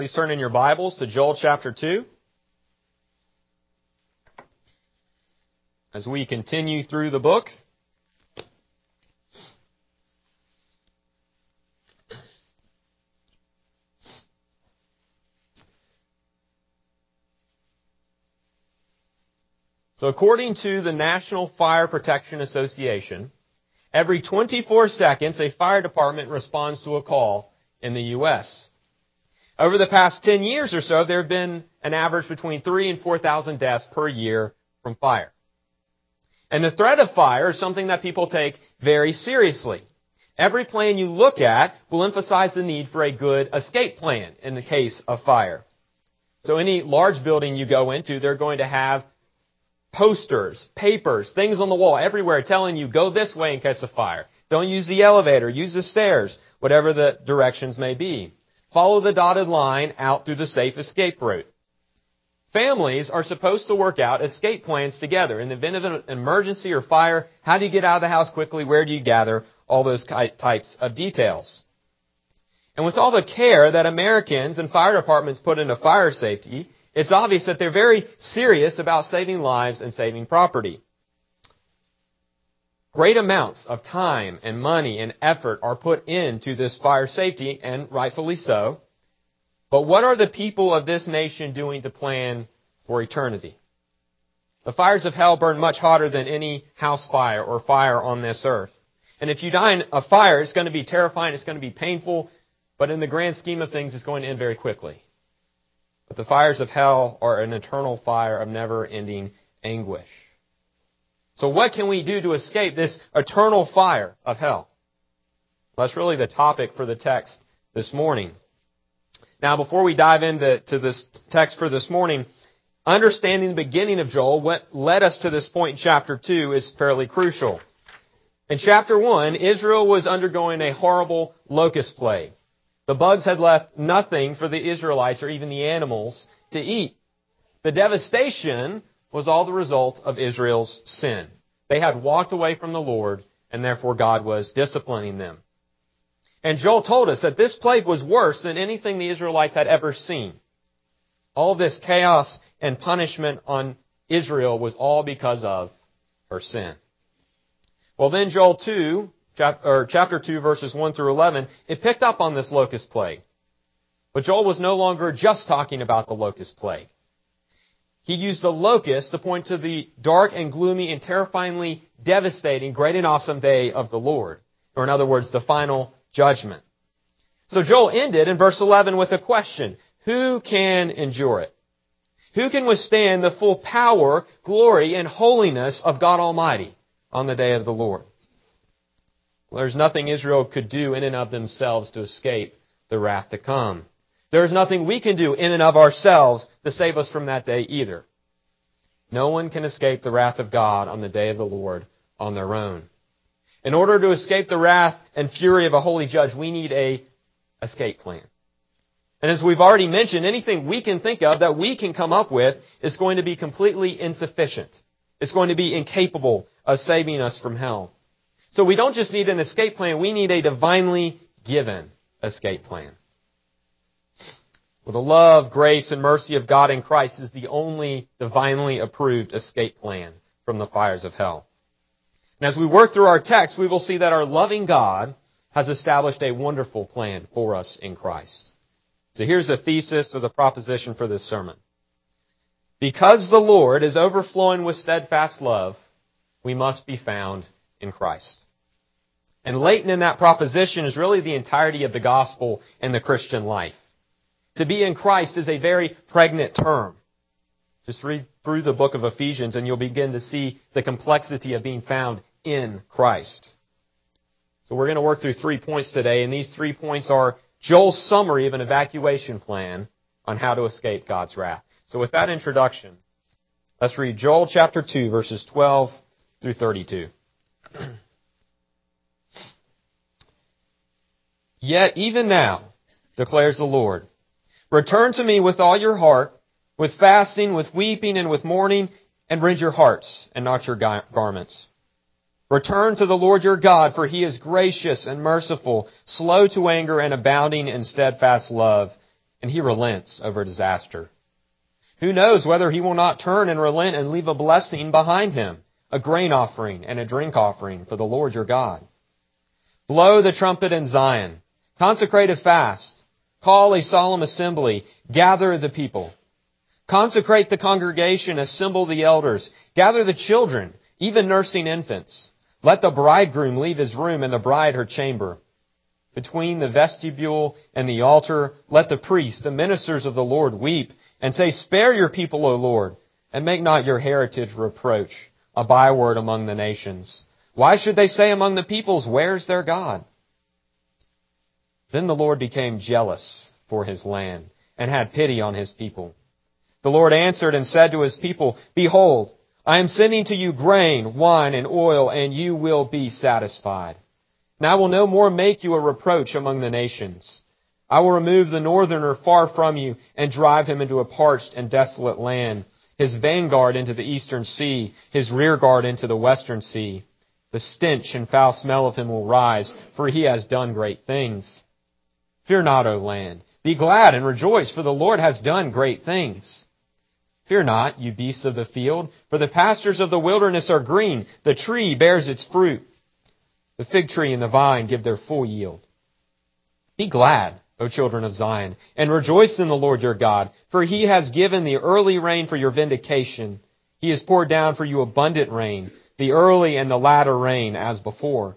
Please turn in your Bibles to Joel chapter 2. As we continue through the book, So according to the National Fire Protection Association, every 24 seconds a fire department responds to a call in the U.S. Over the past 10 years or so, there have been an average between 3 and 4,000 deaths per year from fire. And the threat of fire is something that people take very seriously. Every plan you look at will emphasize the need for a good escape plan in the case of fire. So any large building you go into, they're going to have posters, papers, things on the wall everywhere telling you go this way in case of fire. Don't use the elevator, use the stairs, whatever the directions may be. Follow the dotted line out through the safe escape route. Families are supposed to work out escape plans together. In the event of an emergency or fire, how do you get out of the house quickly? Where do you gather? All those types of details. And with all the care that Americans and fire departments put into fire safety, it's obvious that they're very serious about saving lives and saving property. Great amounts of time and money and effort are put into this fire safety, and rightfully so. But what are the people of this nation doing to plan for eternity? The fires of hell burn much hotter than any house fire or fire on this earth. And if you die in a fire, it's going to be terrifying, it's going to be painful, but in the grand scheme of things, it's going to end very quickly. But the fires of hell are an eternal fire of never ending anguish. So what can we do to escape this eternal fire of hell? That's really the topic for the text this morning. Now, before we dive into to this text for this morning, understanding the beginning of Joel, what led us to this point in chapter 2 is fairly crucial. In chapter 1, Israel was undergoing a horrible locust plague. The bugs had left nothing for the Israelites or even the animals to eat. The devastation was all the result of Israel's sin. They had walked away from the Lord, and therefore God was disciplining them. And Joel told us that this plague was worse than anything the Israelites had ever seen. All this chaos and punishment on Israel was all because of her sin. Well then Joel 2 chapter 2 verses 1 through 11, it picked up on this locust plague. But Joel was no longer just talking about the locust plague. He used the locust to point to the dark and gloomy and terrifyingly devastating great and awesome day of the Lord. Or in other words, the final judgment. So Joel ended in verse 11 with a question. Who can endure it? Who can withstand the full power, glory, and holiness of God Almighty on the day of the Lord? Well, there's nothing Israel could do in and of themselves to escape the wrath to come. There's nothing we can do in and of ourselves to save us from that day either. No one can escape the wrath of God on the day of the Lord on their own. In order to escape the wrath and fury of a holy judge, we need a escape plan. And as we've already mentioned, anything we can think of that we can come up with is going to be completely insufficient. It's going to be incapable of saving us from hell. So we don't just need an escape plan, we need a divinely given escape plan. The love, grace, and mercy of God in Christ is the only divinely approved escape plan from the fires of hell. And as we work through our text, we will see that our loving God has established a wonderful plan for us in Christ. So here's the thesis or the proposition for this sermon. Because the Lord is overflowing with steadfast love, we must be found in Christ. And latent in that proposition is really the entirety of the gospel and the Christian life. To be in Christ is a very pregnant term. Just read through the book of Ephesians and you'll begin to see the complexity of being found in Christ. So we're going to work through three points today, and these three points are Joel's summary of an evacuation plan on how to escape God's wrath. So with that introduction, let's read Joel chapter 2 verses 12 through 32. Yet even now, declares the Lord, return to me with all your heart, with fasting, with weeping, and with mourning, and rend your hearts, and not your garments. Return to the Lord your God, for he is gracious and merciful, slow to anger, and abounding in steadfast love, and he relents over disaster. Who knows whether he will not turn and relent and leave a blessing behind him, a grain offering and a drink offering for the Lord your God. Blow the trumpet in Zion. Consecrate a fast. Call a solemn assembly. Gather the people. Consecrate the congregation. Assemble the elders. Gather the children, even nursing infants. Let the bridegroom leave his room and the bride her chamber. Between the vestibule and the altar, let the priests, the ministers of the Lord, weep and say, Spare your people, O Lord, and make not your heritage reproach, a byword among the nations. Why should they say among the peoples, Where's their God? Then the Lord became jealous for his land and had pity on his people. The Lord answered and said to his people, Behold, I am sending to you grain, wine, and oil, and you will be satisfied. And I will no more make you a reproach among the nations. I will remove the northerner far from you and drive him into a parched and desolate land, his vanguard into the eastern sea, his rearguard into the western sea. The stench and foul smell of him will rise, for he has done great things. Fear not, O land. Be glad and rejoice, for the Lord has done great things. Fear not, you beasts of the field, for the pastures of the wilderness are green. The tree bears its fruit. The fig tree and the vine give their full yield. Be glad, O children of Zion, and rejoice in the Lord your God, for he has given the early rain for your vindication. He has poured down for you abundant rain, the early and the latter rain as before.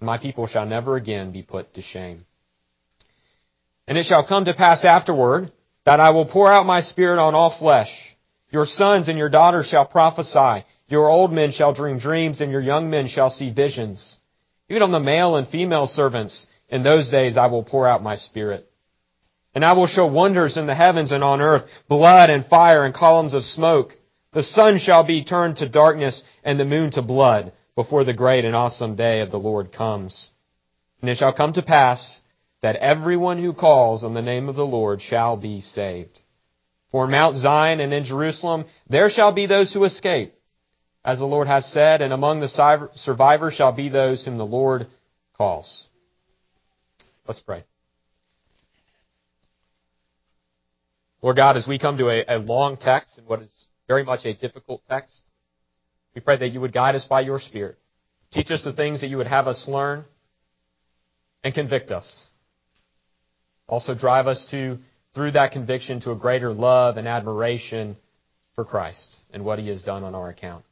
My people shall never again be put to shame. And it shall come to pass afterward that I will pour out my spirit on all flesh. Your sons and your daughters shall prophesy. Your old men shall dream dreams and your young men shall see visions. Even on the male and female servants, in those days I will pour out my spirit. And I will show wonders in the heavens and on earth, blood and fire and columns of smoke. The sun shall be turned to darkness and the moon to blood before the great and awesome day of the Lord comes. And it shall come to pass that everyone who calls on the name of the Lord shall be saved. For Mount Zion and in Jerusalem there shall be those who escape as the Lord has said, and among the survivors shall be those whom the Lord calls. Let's pray. Lord God, as we come to a, a long text and what is very much a difficult text, we pray that you would guide us by your Spirit. Teach us the things that you would have us learn and convict us. Also drive us to, through that conviction, to a greater love and admiration for Christ and what he has done on our account.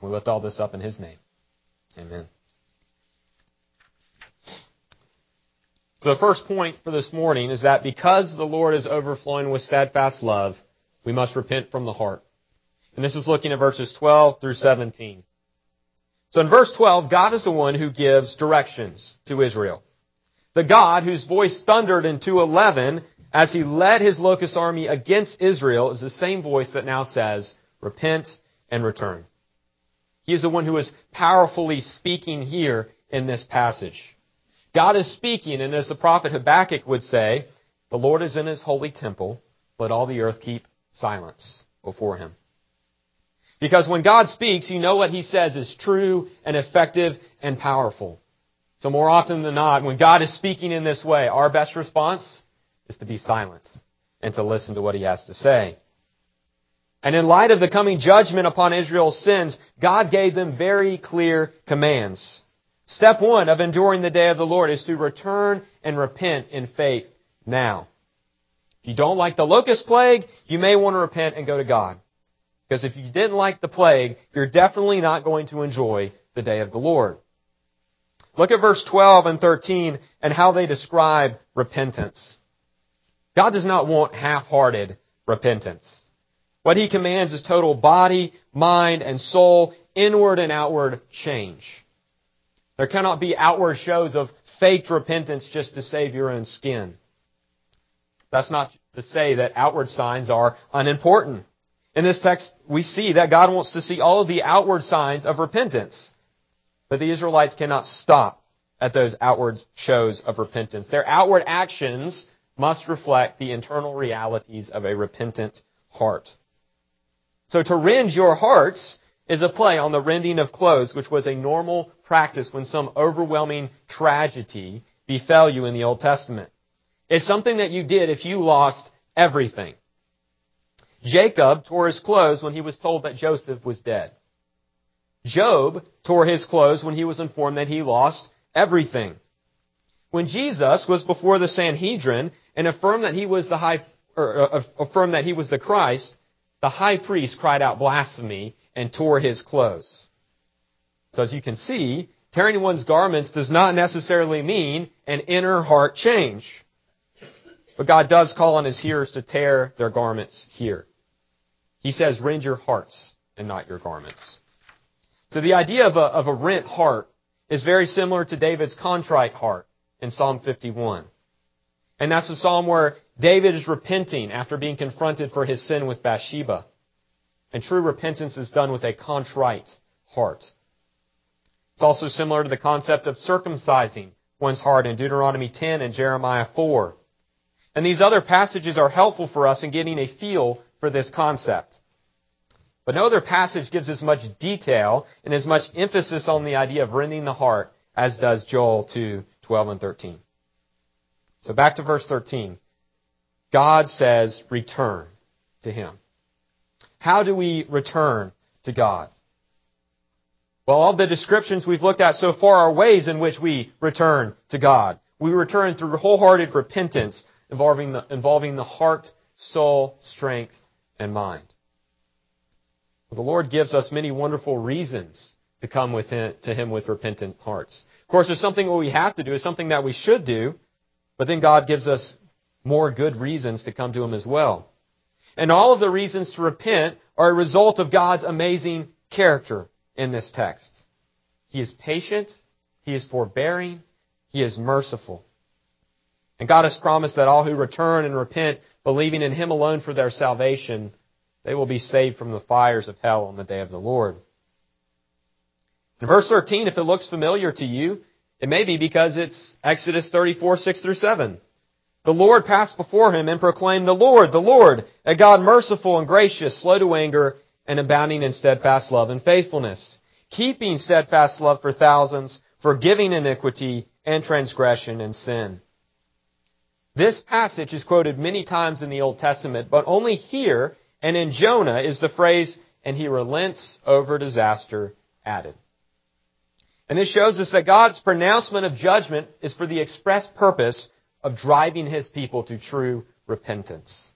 We lift all this up in His name. Amen. So the first point for this morning is that because the Lord is overflowing with steadfast love, we must repent from the heart. And this is looking at verses 12 through 17. So in verse 12, God is the one who gives directions to Israel. The God whose voice thundered in 211 as he led his locust army against Israel is the same voice that now says, repent and return. He is the one who is powerfully speaking here in this passage. God is speaking, and as the prophet Habakkuk would say, the Lord is in his holy temple, let all the earth keep silence before him. Because when God speaks, you know what he says is true and effective and powerful. So more often than not, when God is speaking in this way, our best response is to be silent and to listen to what he has to say. And in light of the coming judgment upon Israel's sins, God gave them very clear commands. Step one of enduring the day of the Lord is to return and repent in faith now. If you don't like the locust plague, you may want to repent and go to God. Because if you didn't like the plague, you're definitely not going to enjoy the day of the Lord. Look at verse 12 and 13 and how they describe repentance. God does not want half-hearted repentance. What he commands is total body, mind, and soul, inward and outward change. There cannot be outward shows of faked repentance just to save your own skin. That's not to say that outward signs are unimportant. In this text, we see that God wants to see all of the outward signs of repentance. But the Israelites cannot stop at those outward shows of repentance. Their outward actions must reflect the internal realities of a repentant heart. So to rend your hearts is a play on the rending of clothes, which was a normal practice when some overwhelming tragedy befell you in the Old Testament. It's something that you did if you lost everything. Jacob tore his clothes when he was told that Joseph was dead. Job tore his clothes when he was informed that he lost everything. When Jesus was before the Sanhedrin and affirmed that he was the high, or uh, affirmed that he was the Christ, the high priest cried out blasphemy and tore his clothes. So as you can see, tearing one's garments does not necessarily mean an inner heart change. But God does call on his hearers to tear their garments here. He says, rend your hearts and not your garments. So the idea of a, of a rent heart is very similar to David's contrite heart in Psalm 51. And that's a psalm where David is repenting after being confronted for his sin with Bathsheba. And true repentance is done with a contrite heart. It's also similar to the concept of circumcising one's heart in Deuteronomy 10 and Jeremiah 4. And these other passages are helpful for us in getting a feel for this concept. But no other passage gives as much detail and as much emphasis on the idea of rending the heart as does Joel 2, 12 and 13. So back to verse 13. God says, return to Him. How do we return to God? Well, all the descriptions we've looked at so far are ways in which we return to God. We return through wholehearted repentance involving the, involving the heart, soul, strength, and mind. The Lord gives us many wonderful reasons to come with him, to Him with repentant hearts. Of course, there's something we have to do, it's something that we should do, but then God gives us more good reasons to come to Him as well. And all of the reasons to repent are a result of God's amazing character in this text. He is patient, He is forbearing, He is merciful. And God has promised that all who return and repent, believing in Him alone for their salvation, they will be saved from the fires of hell on the day of the Lord. In verse 13, if it looks familiar to you, it may be because it's Exodus 34, 6 through 7. The Lord passed before him and proclaimed, The Lord, the Lord, a God merciful and gracious, slow to anger, and abounding in steadfast love and faithfulness, keeping steadfast love for thousands, forgiving iniquity and transgression and sin. This passage is quoted many times in the Old Testament, but only here and in Jonah is the phrase, and he relents over disaster added. And this shows us that God's pronouncement of judgment is for the express purpose of driving his people to true repentance.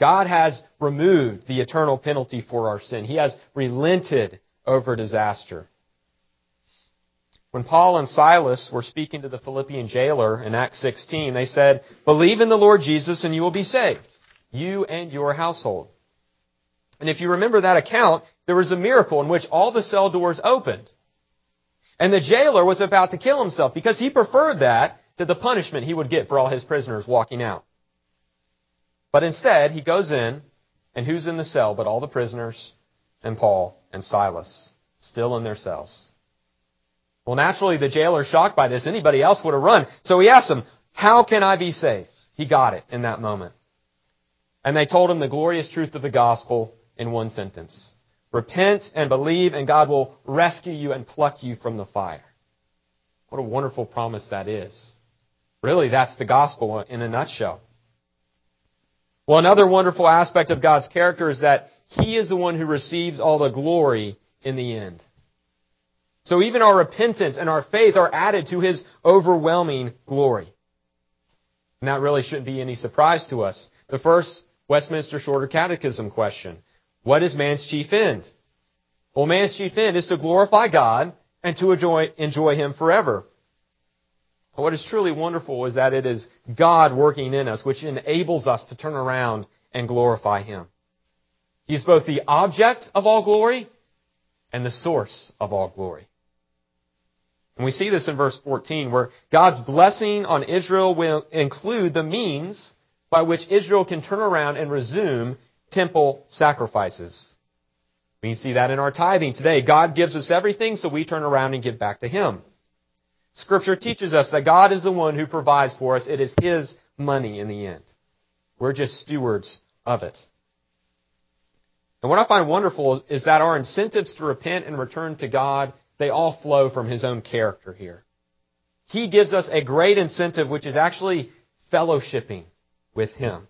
God has removed the eternal penalty for our sin. He has relented over disaster. When Paul and Silas were speaking to the Philippian jailer in Acts 16, they said, Believe in the Lord Jesus and you will be saved, you and your household. And if you remember that account, there was a miracle in which all the cell doors opened. And the jailer was about to kill himself because he preferred that to the punishment he would get for all his prisoners walking out. But instead, he goes in, and who's in the cell but all the prisoners and Paul and Silas, still in their cells. Well, naturally, the jailer, shocked by this, anybody else would have run. So he asked them, How can I be saved? He got it in that moment. And they told him the glorious truth of the gospel in one sentence. Repent and believe, and God will rescue you and pluck you from the fire. What a wonderful promise that is. Really, that's the gospel in a nutshell. Well, another wonderful aspect of God's character is that He is the one who receives all the glory in the end. So even our repentance and our faith are added to His overwhelming glory. And that really shouldn't be any surprise to us. The first Westminster Shorter Catechism question. What is man's chief end? Well, man's chief end is to glorify God and to enjoy, enjoy Him forever. What is truly wonderful is that it is God working in us, which enables us to turn around and glorify Him. He's both the object of all glory and the source of all glory. And we see this in verse 14 where God's blessing on Israel will include the means by which Israel can turn around and resume temple sacrifices. We see that in our tithing today. God gives us everything, so we turn around and give back to Him. Scripture teaches us that God is the one who provides for us. It is His money in the end. We're just stewards of it. And what I find wonderful is that our incentives to repent and return to God, they all flow from His own character here. He gives us a great incentive, which is actually fellowshipping with Him.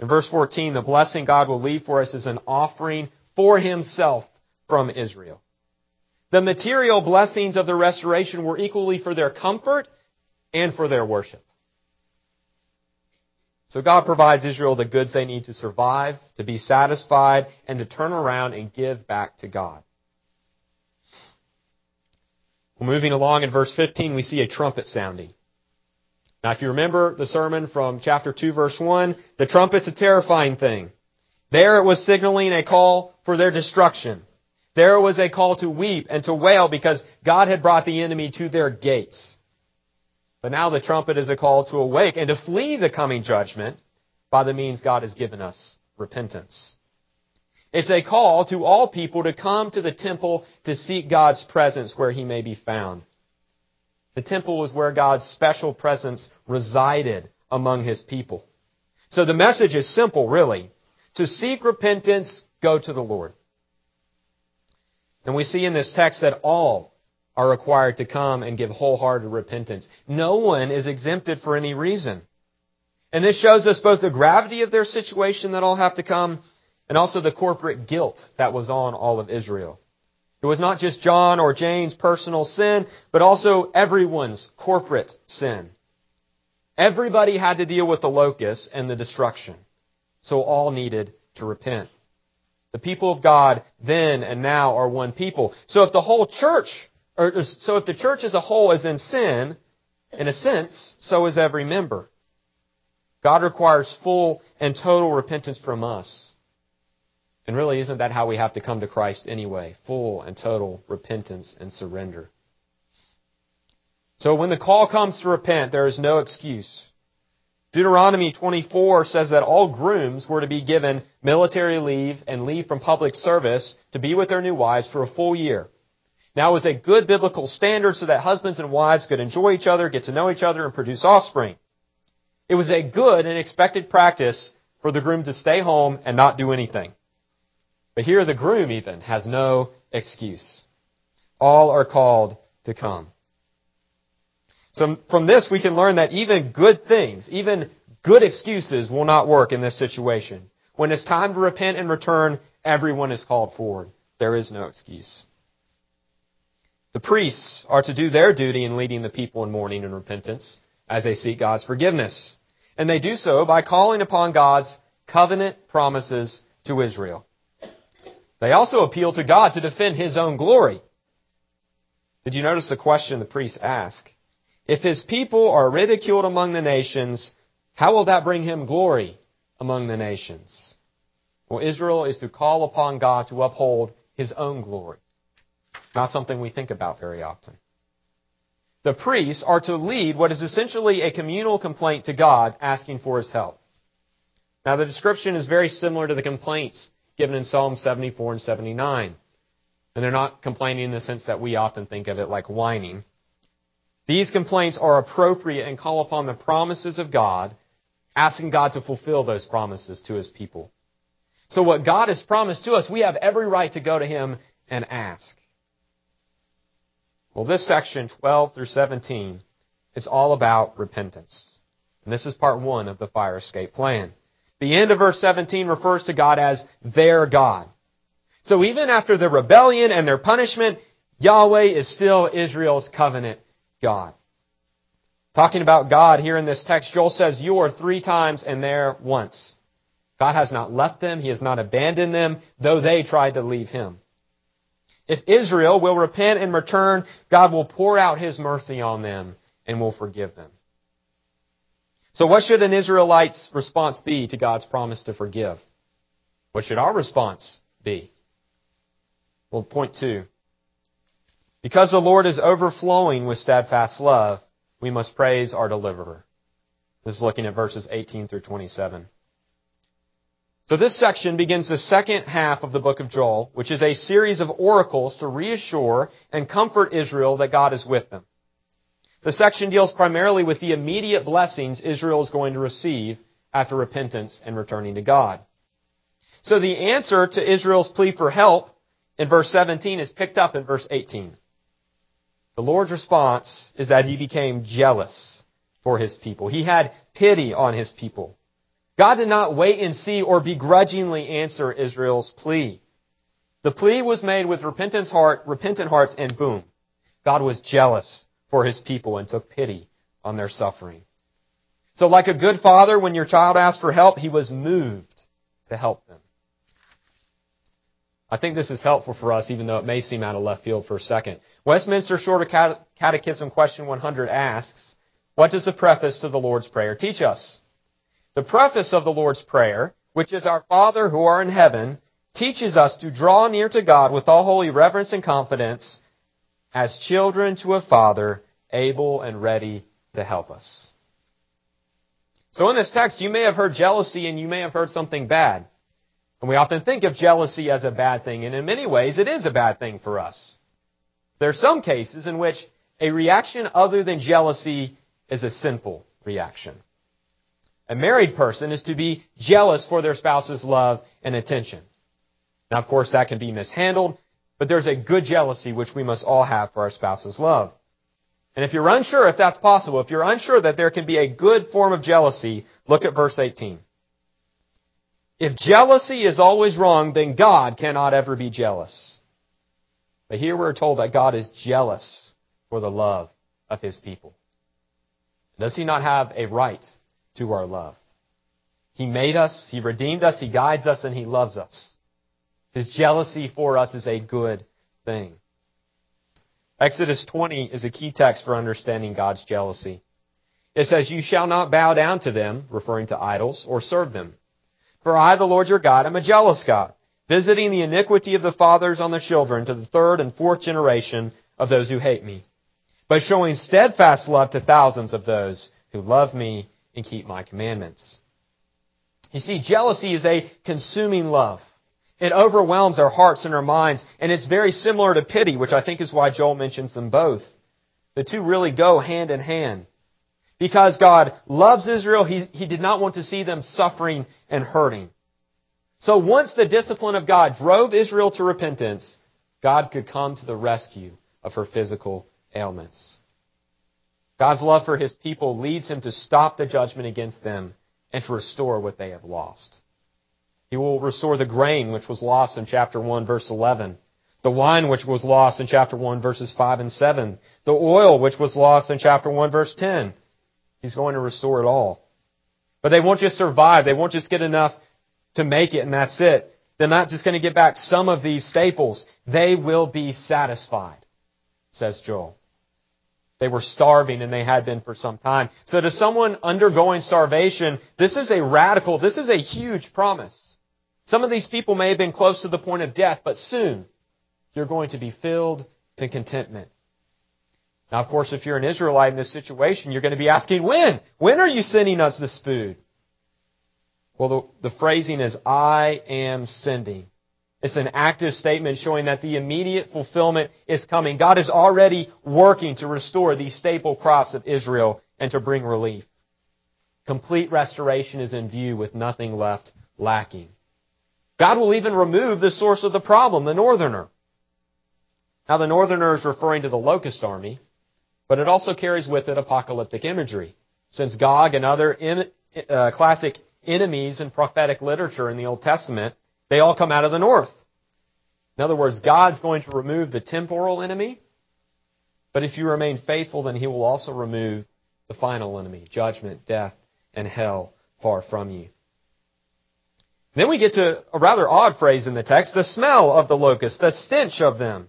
In verse 14, the blessing God will leave for us is an offering for Himself from Israel. The material blessings of the restoration were equally for their comfort and for their worship. So God provides Israel the goods they need to survive, to be satisfied, and to turn around and give back to God. Well, moving along in verse 15, we see a trumpet sounding. Now, if you remember the sermon from chapter 2, verse 1, the trumpet's a terrifying thing. There it was signaling a call for their destruction. There was a call to weep and to wail because God had brought the enemy to their gates. But now the trumpet is a call to awake and to flee the coming judgment by the means God has given us repentance. It's a call to all people to come to the temple to seek God's presence where he may be found. The temple was where God's special presence resided among his people. So the message is simple, really. To seek repentance, go to the Lord. And we see in this text that all are required to come and give wholehearted repentance. No one is exempted for any reason. And this shows us both the gravity of their situation that all have to come and also the corporate guilt that was on all of Israel. It was not just John or Jane's personal sin, but also everyone's corporate sin. Everybody had to deal with the locust and the destruction. So all needed to repent. The people of God then and now are one people. So if the whole church, or so if the church as a whole is in sin, in a sense, so is every member. God requires full and total repentance from us. And really, isn't that how we have to come to Christ anyway? Full and total repentance and surrender. So when the call comes to repent, there is no excuse. Deuteronomy 24 says that all grooms were to be given military leave and leave from public service to be with their new wives for a full year. Now it was a good biblical standard so that husbands and wives could enjoy each other, get to know each other, and produce offspring. It was a good and expected practice for the groom to stay home and not do anything. But here the groom even has no excuse. All are called to come. So from this, we can learn that even good things, even good excuses will not work in this situation. When it's time to repent and return, everyone is called forward. There is no excuse. The priests are to do their duty in leading the people in mourning and repentance as they seek God's forgiveness. And they do so by calling upon God's covenant promises to Israel. They also appeal to God to defend His own glory. Did you notice the question the priests ask? If his people are ridiculed among the nations, how will that bring him glory among the nations? Well, Israel is to call upon God to uphold his own glory. Not something we think about very often. The priests are to lead what is essentially a communal complaint to God asking for his help. Now, the description is very similar to the complaints given in Psalm 74 and 79. And they're not complaining in the sense that we often think of it like whining. These complaints are appropriate and call upon the promises of God, asking God to fulfill those promises to His people. So what God has promised to us, we have every right to go to Him and ask. Well, this section, 12 through 17, is all about repentance. And this is part one of the fire escape plan. The end of verse 17 refers to God as their God. So even after their rebellion and their punishment, Yahweh is still Israel's covenant God. Talking about God here in this text, Joel says, You are three times and there once. God has not left them. He has not abandoned them, though they tried to leave him. If Israel will repent and return, God will pour out His mercy on them and will forgive them. So what should an Israelite's response be to God's promise to forgive? What should our response be? Well, point two. Because the Lord is overflowing with steadfast love, we must praise our deliverer. This is looking at verses 18 through 27. So this section begins the second half of the book of Joel, which is a series of oracles to reassure and comfort Israel that God is with them. The section deals primarily with the immediate blessings Israel is going to receive after repentance and returning to God. So the answer to Israel's plea for help in verse 17 is picked up in verse 18. The Lord's response is that he became jealous for his people. He had pity on his people. God did not wait and see or begrudgingly answer Israel's plea. The plea was made with repentance heart, repentant hearts, and boom. God was jealous for his people and took pity on their suffering. So like a good father, when your child asked for help, he was moved to help them. I think this is helpful for us, even though it may seem out of left field for a second. Westminster Shorter Catechism question 100 asks, what does the preface to the Lord's Prayer teach us? The preface of the Lord's Prayer, which is Our Father who are in heaven, teaches us to draw near to God with all holy reverence and confidence as children to a Father able and ready to help us. So in this text, you may have heard jealousy and you may have heard something bad. And we often think of jealousy as a bad thing, and in many ways it is a bad thing for us. There are some cases in which a reaction other than jealousy is a sinful reaction. A married person is to be jealous for their spouse's love and attention. Now, of course, that can be mishandled, but there's a good jealousy which we must all have for our spouse's love. And if you're unsure if that's possible, if you're unsure that there can be a good form of jealousy, look at verse 18. If jealousy is always wrong, then God cannot ever be jealous. But here we're told that God is jealous for the love of His people. Does he not have a right to our love? He made us, He redeemed us, He guides us, and He loves us. His jealousy for us is a good thing. Exodus 20 is a key text for understanding God's jealousy. It says, You shall not bow down to them, referring to idols, or serve them. For I, the Lord your God, am a jealous God, visiting the iniquity of the fathers on the children to the third and fourth generation of those who hate me but showing steadfast love to thousands of those who love me and keep my commandments. You see, jealousy is a consuming love. It overwhelms our hearts and our minds, and it's very similar to pity, which I think is why Joel mentions them both. The two really go hand in hand. Because God loves Israel, he, he did not want to see them suffering and hurting. So once the discipline of God drove Israel to repentance, God could come to the rescue of her physical ailments. God's love for his people leads him to stop the judgment against them and to restore what they have lost. He will restore the grain which was lost in chapter 1 verse 11, the wine which was lost in chapter 1 verses 5 and 7, the oil which was lost in chapter 1 verse 10. He's going to restore it all. But they won't just survive. They won't just get enough to make it and that's it. They're not just going to get back some of these staples. They will be satisfied, says Joel. They were starving and they had been for some time. So to someone undergoing starvation, this is a radical, this is a huge promise. Some of these people may have been close to the point of death, but soon you're going to be filled to contentment. Now, of course, if you're an Israelite in this situation, you're going to be asking, when? When are you sending us this food? Well, the, the phrasing is, I am sending. It's an active statement showing that the immediate fulfillment is coming. God is already working to restore these staple crops of Israel and to bring relief. Complete restoration is in view with nothing left lacking. God will even remove the source of the problem, the northerner. Now the northerner is referring to the locust army, but it also carries with it apocalyptic imagery. Since Gog and other in, uh, classic enemies in prophetic literature in the Old Testament they all come out of the north. In other words, God's going to remove the temporal enemy, but if you remain faithful, then He will also remove the final enemy, judgment, death, and hell far from you. Then we get to a rather odd phrase in the text, the smell of the locusts, the stench of them.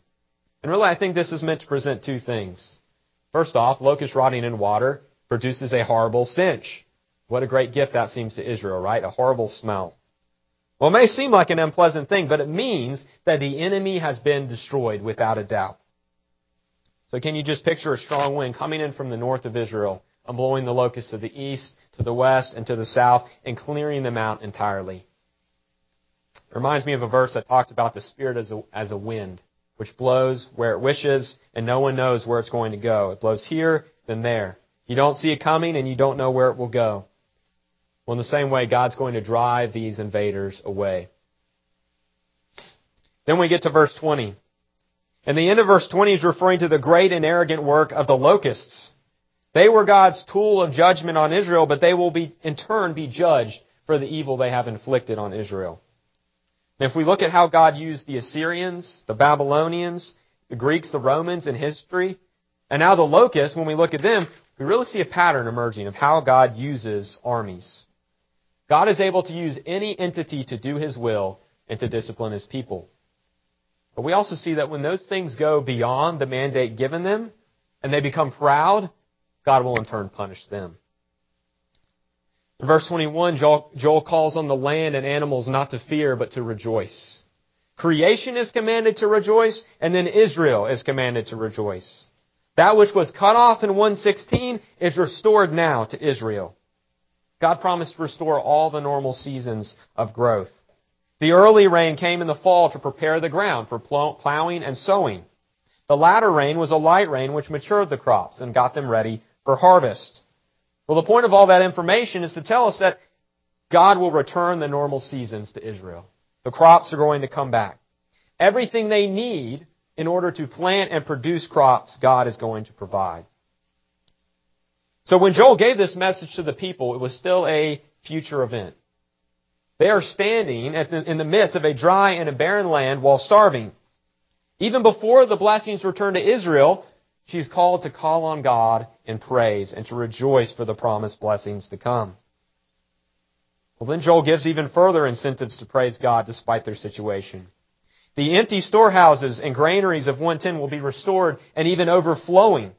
And really, I think this is meant to present two things. First off, locust rotting in water produces a horrible stench. What a great gift that seems to Israel, right? A horrible smell. Well, it may seem like an unpleasant thing, but it means that the enemy has been destroyed without a doubt. So can you just picture a strong wind coming in from the north of Israel, I'm blowing the locusts to the east, to the west, and to the south, and clearing them out entirely. It reminds me of a verse that talks about the Spirit as a, as a wind, which blows where it wishes, and no one knows where it's going to go. It blows here, then there. You don't see it coming, and you don't know where it will go. Well, in the same way, God's going to drive these invaders away. Then we get to verse 20. And the end of verse 20 is referring to the great and arrogant work of the locusts. They were God's tool of judgment on Israel, but they will be, in turn, be judged for the evil they have inflicted on Israel. And if we look at how God used the Assyrians, the Babylonians, the Greeks, the Romans in history, and now the locusts, when we look at them, we really see a pattern emerging of how God uses armies. God is able to use any entity to do His will and to discipline His people. But we also see that when those things go beyond the mandate given them and they become proud, God will in turn punish them. In verse 21, Joel, Joel calls on the land and animals not to fear, but to rejoice. Creation is commanded to rejoice, and then Israel is commanded to rejoice. That which was cut off in 116 is restored now to Israel. God promised to restore all the normal seasons of growth. The early rain came in the fall to prepare the ground for plowing and sowing. The latter rain was a light rain which matured the crops and got them ready for harvest. Well, the point of all that information is to tell us that God will return the normal seasons to Israel. The crops are going to come back. Everything they need in order to plant and produce crops, God is going to provide. So when Joel gave this message to the people, it was still a future event. They are standing the, in the midst of a dry and a barren land while starving. Even before the blessings return to Israel, she is called to call on God in praise and to rejoice for the promised blessings to come. Well, then Joel gives even further incentives to praise God despite their situation. The empty storehouses and granaries of 110 will be restored and even overflowing.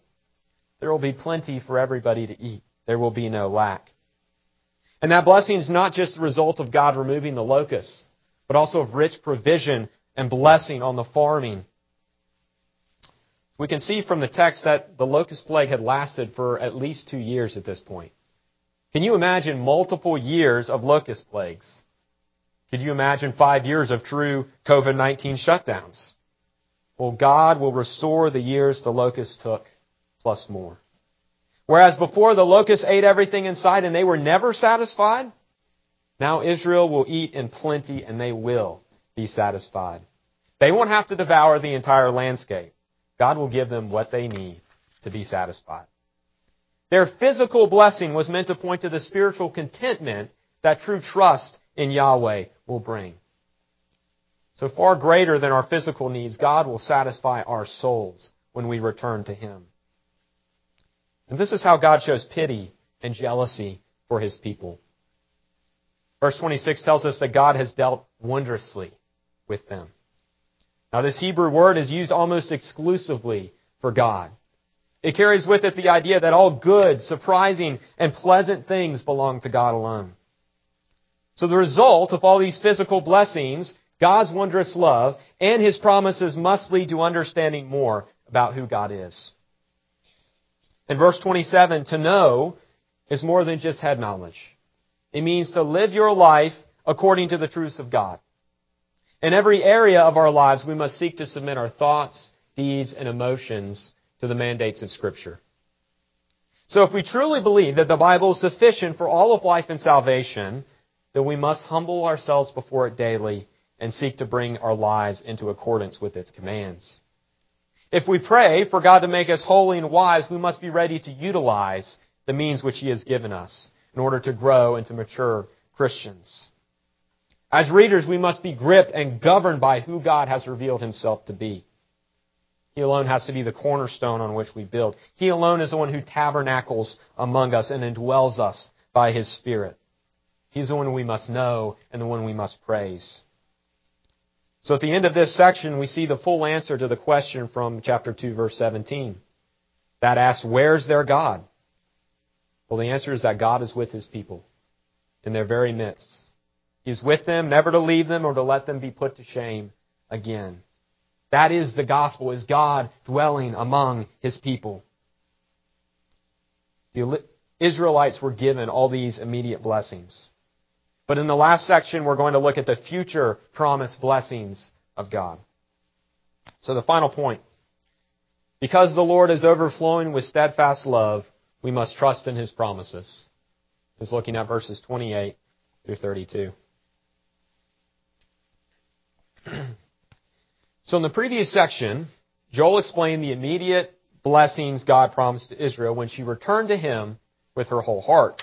There will be plenty for everybody to eat. There will be no lack. And that blessing is not just the result of God removing the locusts, but also of rich provision and blessing on the farming we can see from the text that the locust plague had lasted for at least two years at this point. Can you imagine multiple years of locust plagues? Could you imagine five years of true COVID-19 shutdowns? Well, God will restore the years the locusts took, plus more. Whereas before the locusts ate everything in sight and they were never satisfied, now Israel will eat in plenty and they will be satisfied. They won't have to devour the entire landscape. God will give them what they need to be satisfied. Their physical blessing was meant to point to the spiritual contentment that true trust in Yahweh will bring. So far greater than our physical needs, God will satisfy our souls when we return to Him. And this is how God shows pity and jealousy for His people. Verse 26 tells us that God has dealt wondrously with them. Now, this Hebrew word is used almost exclusively for God. It carries with it the idea that all good, surprising, and pleasant things belong to God alone. So the result of all these physical blessings, God's wondrous love, and His promises must lead to understanding more about who God is. In verse 27, to know is more than just head knowledge. It means to live your life according to the truths of God. In every area of our lives, we must seek to submit our thoughts, deeds, and emotions to the mandates of Scripture. So if we truly believe that the Bible is sufficient for all of life and salvation, then we must humble ourselves before it daily and seek to bring our lives into accordance with its commands. If we pray for God to make us holy and wise, we must be ready to utilize the means which He has given us in order to grow and to mature Christians. As readers, we must be gripped and governed by who God has revealed himself to be. He alone has to be the cornerstone on which we build. He alone is the one who tabernacles among us and indwells us by his Spirit. He's the one we must know and the one we must praise. So at the end of this section, we see the full answer to the question from chapter 2, verse 17. That asks, where's their God? Well, the answer is that God is with his people in their very midst. He's with them, never to leave them or to let them be put to shame again. That is the gospel, is God dwelling among His people. The Israelites were given all these immediate blessings. But in the last section, we're going to look at the future promised blessings of God. So the final point. Because the Lord is overflowing with steadfast love, we must trust in His promises. Is looking at verses 28 through 32. so in the previous section, Joel explained the immediate blessings God promised to Israel when she returned to Him with her whole heart.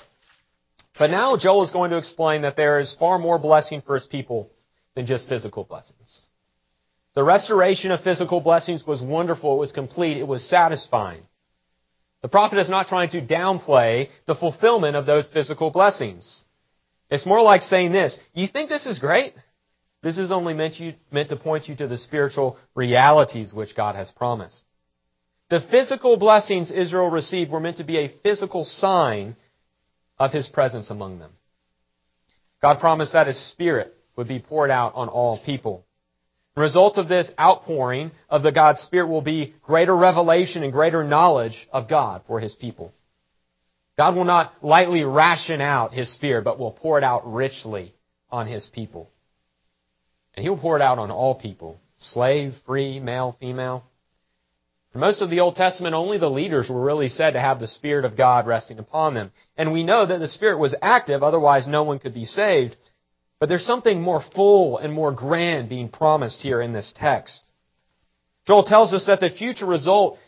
But now Joel is going to explain that there is far more blessing for his people than just physical blessings. The restoration of physical blessings was wonderful, it was complete, it was satisfying. The prophet is not trying to downplay the fulfillment of those physical blessings. It's more like saying this, you think this is great? This is only meant, you, meant to point you to the spiritual realities which God has promised. The physical blessings Israel received were meant to be a physical sign of His presence among them. God promised that His Spirit would be poured out on all people. The result of this outpouring of the God's Spirit will be greater revelation and greater knowledge of God for His people. God will not lightly ration out His Spirit, but will pour it out richly on His people. And He will pour it out on all people. Slave, free, male, female. For most of the Old Testament, only the leaders were really said to have the Spirit of God resting upon them. And we know that the Spirit was active, otherwise no one could be saved. But there's something more full and more grand being promised here in this text. Joel tells us that the future result,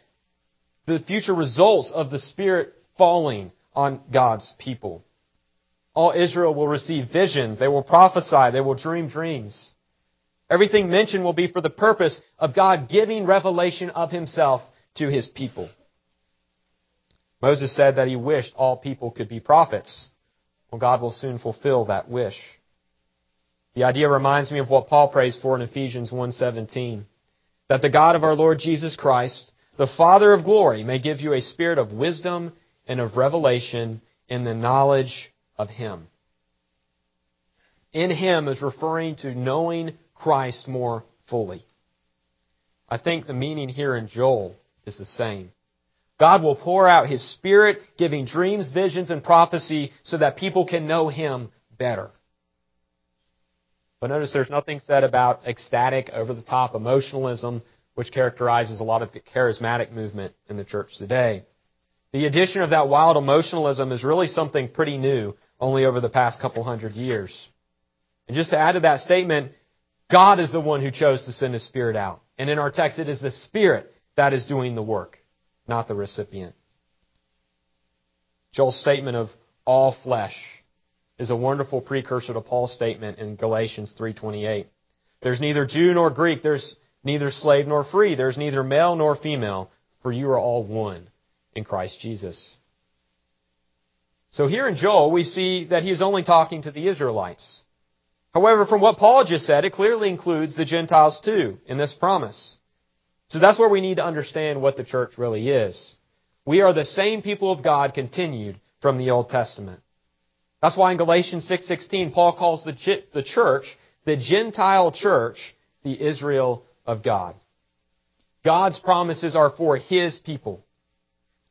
the future results of the Spirit falling on God's people. All Israel will receive visions. They will prophesy. They will dream dreams. Everything mentioned will be for the purpose of God giving revelation of himself to his people. Moses said that he wished all people could be prophets. Well, God will soon fulfill that wish. The idea reminds me of what Paul prays for in Ephesians 1:17, that the God of our Lord Jesus Christ, the Father of glory, may give you a spirit of wisdom and of revelation in the knowledge of him. In him is referring to knowing Christ more fully. I think the meaning here in Joel is the same. God will pour out His Spirit, giving dreams, visions, and prophecy so that people can know Him better. But notice there's nothing said about ecstatic, over the top emotionalism, which characterizes a lot of the charismatic movement in the church today. The addition of that wild emotionalism is really something pretty new, only over the past couple hundred years. And just to add to that statement, God is the one who chose to send His Spirit out. And in our text, it is the Spirit that is doing the work, not the recipient. Joel's statement of all flesh is a wonderful precursor to Paul's statement in Galatians 3:28. There's neither Jew nor Greek, there's neither slave nor free, there's neither male nor female, for you are all one in Christ Jesus. So here in Joel, we see that he is only talking to the Israelites. However, from what Paul just said, it clearly includes the Gentiles too in this promise. So that's where we need to understand what the church really is. We are the same people of God continued from the Old Testament. That's why in Galatians 6:16 Paul calls the the church the Gentile church the Israel of God. God's promises are for his people.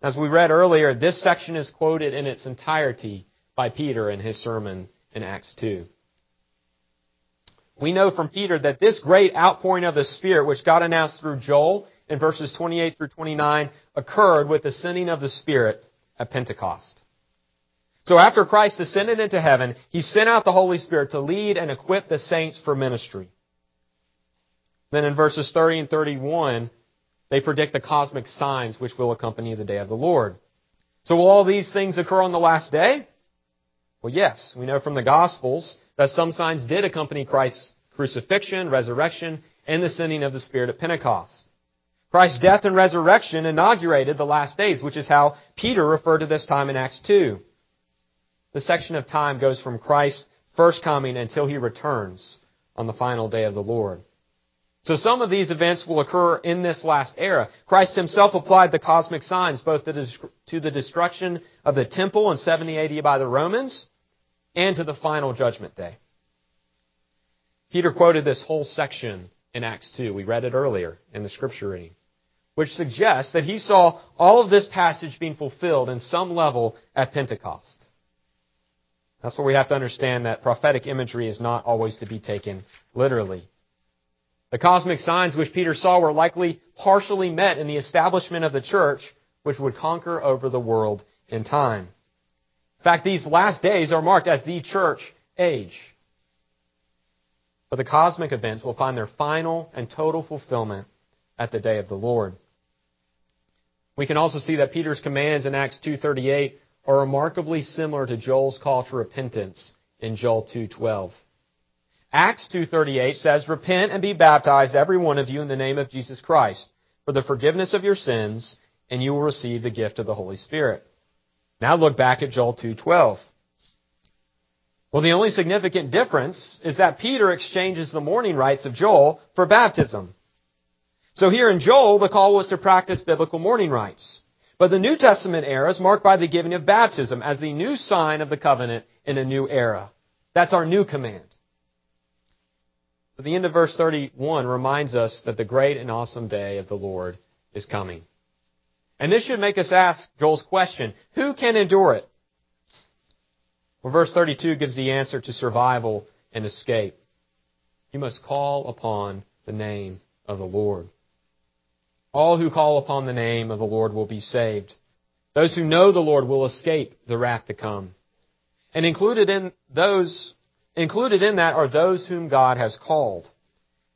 As we read earlier, this section is quoted in its entirety by Peter in his sermon in Acts 2 we know from Peter that this great outpouring of the Spirit, which God announced through Joel in verses 28 through 29, occurred with the sending of the Spirit at Pentecost. So after Christ ascended into heaven, He sent out the Holy Spirit to lead and equip the saints for ministry. Then in verses 30 and 31, they predict the cosmic signs which will accompany the day of the Lord. So will all these things occur on the last day? Well, yes. We know from the Gospels that some signs did accompany Christ's crucifixion, resurrection, and the sending of the Spirit at Pentecost. Christ's death and resurrection inaugurated the last days, which is how Peter referred to this time in Acts 2. The section of time goes from Christ's first coming until he returns on the final day of the Lord. So some of these events will occur in this last era. Christ himself applied the cosmic signs both to the destruction of the temple in 70 AD by the Romans and to the final judgment day. Peter quoted this whole section in Acts 2. We read it earlier in the scripture reading. which suggests that he saw all of this passage being fulfilled in some level at Pentecost. That's where we have to understand that prophetic imagery is not always to be taken literally. The cosmic signs which Peter saw were likely partially met in the establishment of the church, which would conquer over the world in time. In fact, these last days are marked as the church age. But the cosmic events will find their final and total fulfillment at the day of the Lord. We can also see that Peter's commands in Acts 2:38 are remarkably similar to Joel's call to repentance in Joel 2:12. Acts 2:38 says, "Repent and be baptized every one of you in the name of Jesus Christ for the forgiveness of your sins, and you will receive the gift of the Holy Spirit." Now look back at Joel 2:12. Well, the only significant difference is that Peter exchanges the mourning rites of Joel for baptism. So here in Joel, the call was to practice biblical mourning rites. But the New Testament era is marked by the giving of baptism as the new sign of the covenant in a new era. That's our new command. So the end of verse 31 reminds us that the great and awesome day of the Lord is coming. And this should make us ask Joel's question, who can endure it? Well, verse 32 gives the answer to survival and escape. You must call upon the name of the Lord. All who call upon the name of the Lord will be saved. Those who know the Lord will escape the wrath to come. And included in those, included in that are those whom God has called.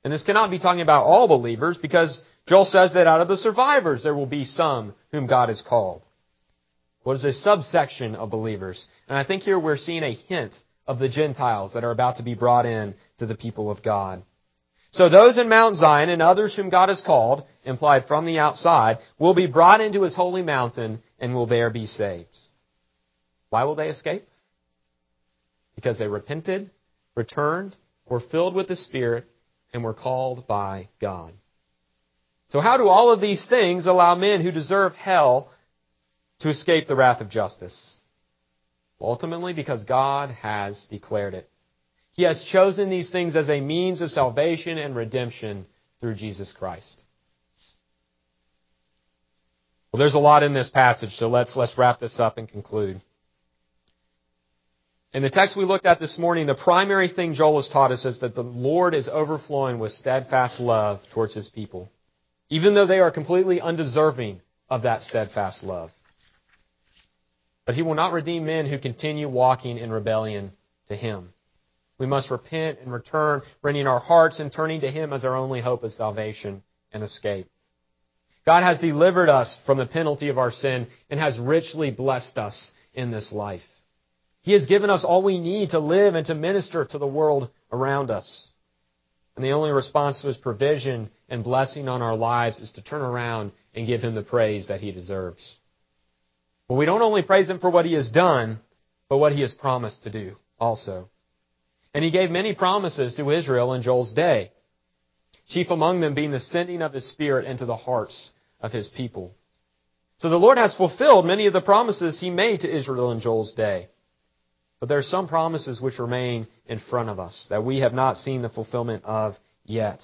And this cannot be talking about all believers because Joel says that out of the survivors there will be some whom God has called. What is a subsection of believers? And I think here we're seeing a hint of the Gentiles that are about to be brought in to the people of God. So those in Mount Zion and others whom God has called, implied from the outside, will be brought into his holy mountain and will there be saved. Why will they escape? Because they repented, returned, were filled with the Spirit, and were called by God. So how do all of these things allow men who deserve hell to escape the wrath of justice? Ultimately, because God has declared it. He has chosen these things as a means of salvation and redemption through Jesus Christ. Well, there's a lot in this passage, so let's, let's wrap this up and conclude. In the text we looked at this morning, the primary thing Joel has taught us is that the Lord is overflowing with steadfast love towards his people, even though they are completely undeserving of that steadfast love. But he will not redeem men who continue walking in rebellion to him. We must repent and return, rending our hearts and turning to him as our only hope of salvation and escape. God has delivered us from the penalty of our sin and has richly blessed us in this life. He has given us all we need to live and to minister to the world around us. And the only response to His provision and blessing on our lives is to turn around and give Him the praise that He deserves. But we don't only praise Him for what He has done, but what He has promised to do also. And He gave many promises to Israel in Joel's day chief among them being the sending of His Spirit into the hearts of His people. So the Lord has fulfilled many of the promises He made to Israel in Joel's day. But there are some promises which remain in front of us that we have not seen the fulfillment of yet.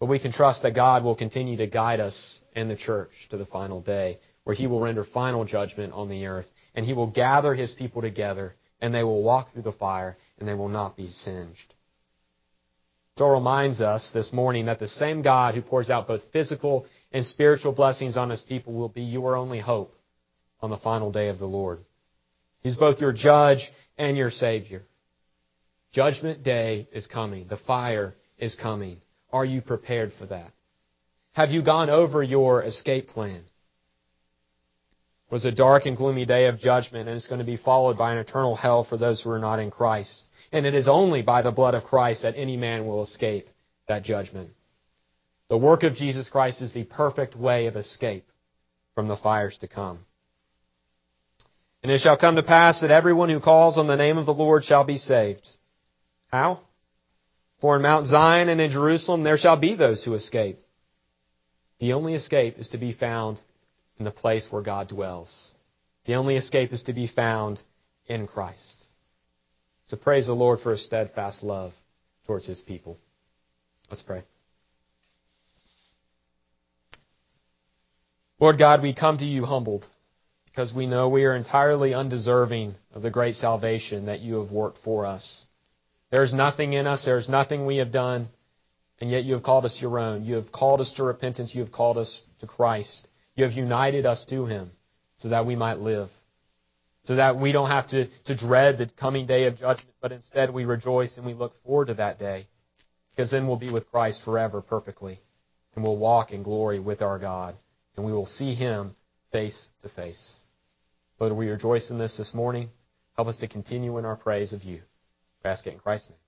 But we can trust that God will continue to guide us in the church to the final day, where He will render final judgment on the earth, and He will gather His people together, and they will walk through the fire, and they will not be singed. Joel reminds us this morning that the same God who pours out both physical and spiritual blessings on his people will be your only hope on the final day of the Lord. He's both your judge and your Savior. Judgment day is coming. The fire is coming. Are you prepared for that? Have you gone over your escape plan? It was a dark and gloomy day of judgment, and it's going to be followed by an eternal hell for those who are not in Christ. And it is only by the blood of Christ that any man will escape that judgment. The work of Jesus Christ is the perfect way of escape from the fires to come. And it shall come to pass that everyone who calls on the name of the Lord shall be saved. How? For in Mount Zion and in Jerusalem there shall be those who escape. The only escape is to be found in the place where God dwells. The only escape is to be found in Christ. So praise the Lord for his steadfast love towards his people. Let's pray. Lord God, we come to you humbled because we know we are entirely undeserving of the great salvation that you have worked for us. There is nothing in us, there is nothing we have done, and yet you have called us your own. You have called us to repentance, you have called us to Christ. You have united us to him so that we might live. So that we don't have to, to dread the coming day of judgment, but instead we rejoice and we look forward to that day. Because then we'll be with Christ forever perfectly. And we'll walk in glory with our God. And we will see him face to face. Lord, we rejoice in this this morning. Help us to continue in our praise of you. We ask it in Christ's name.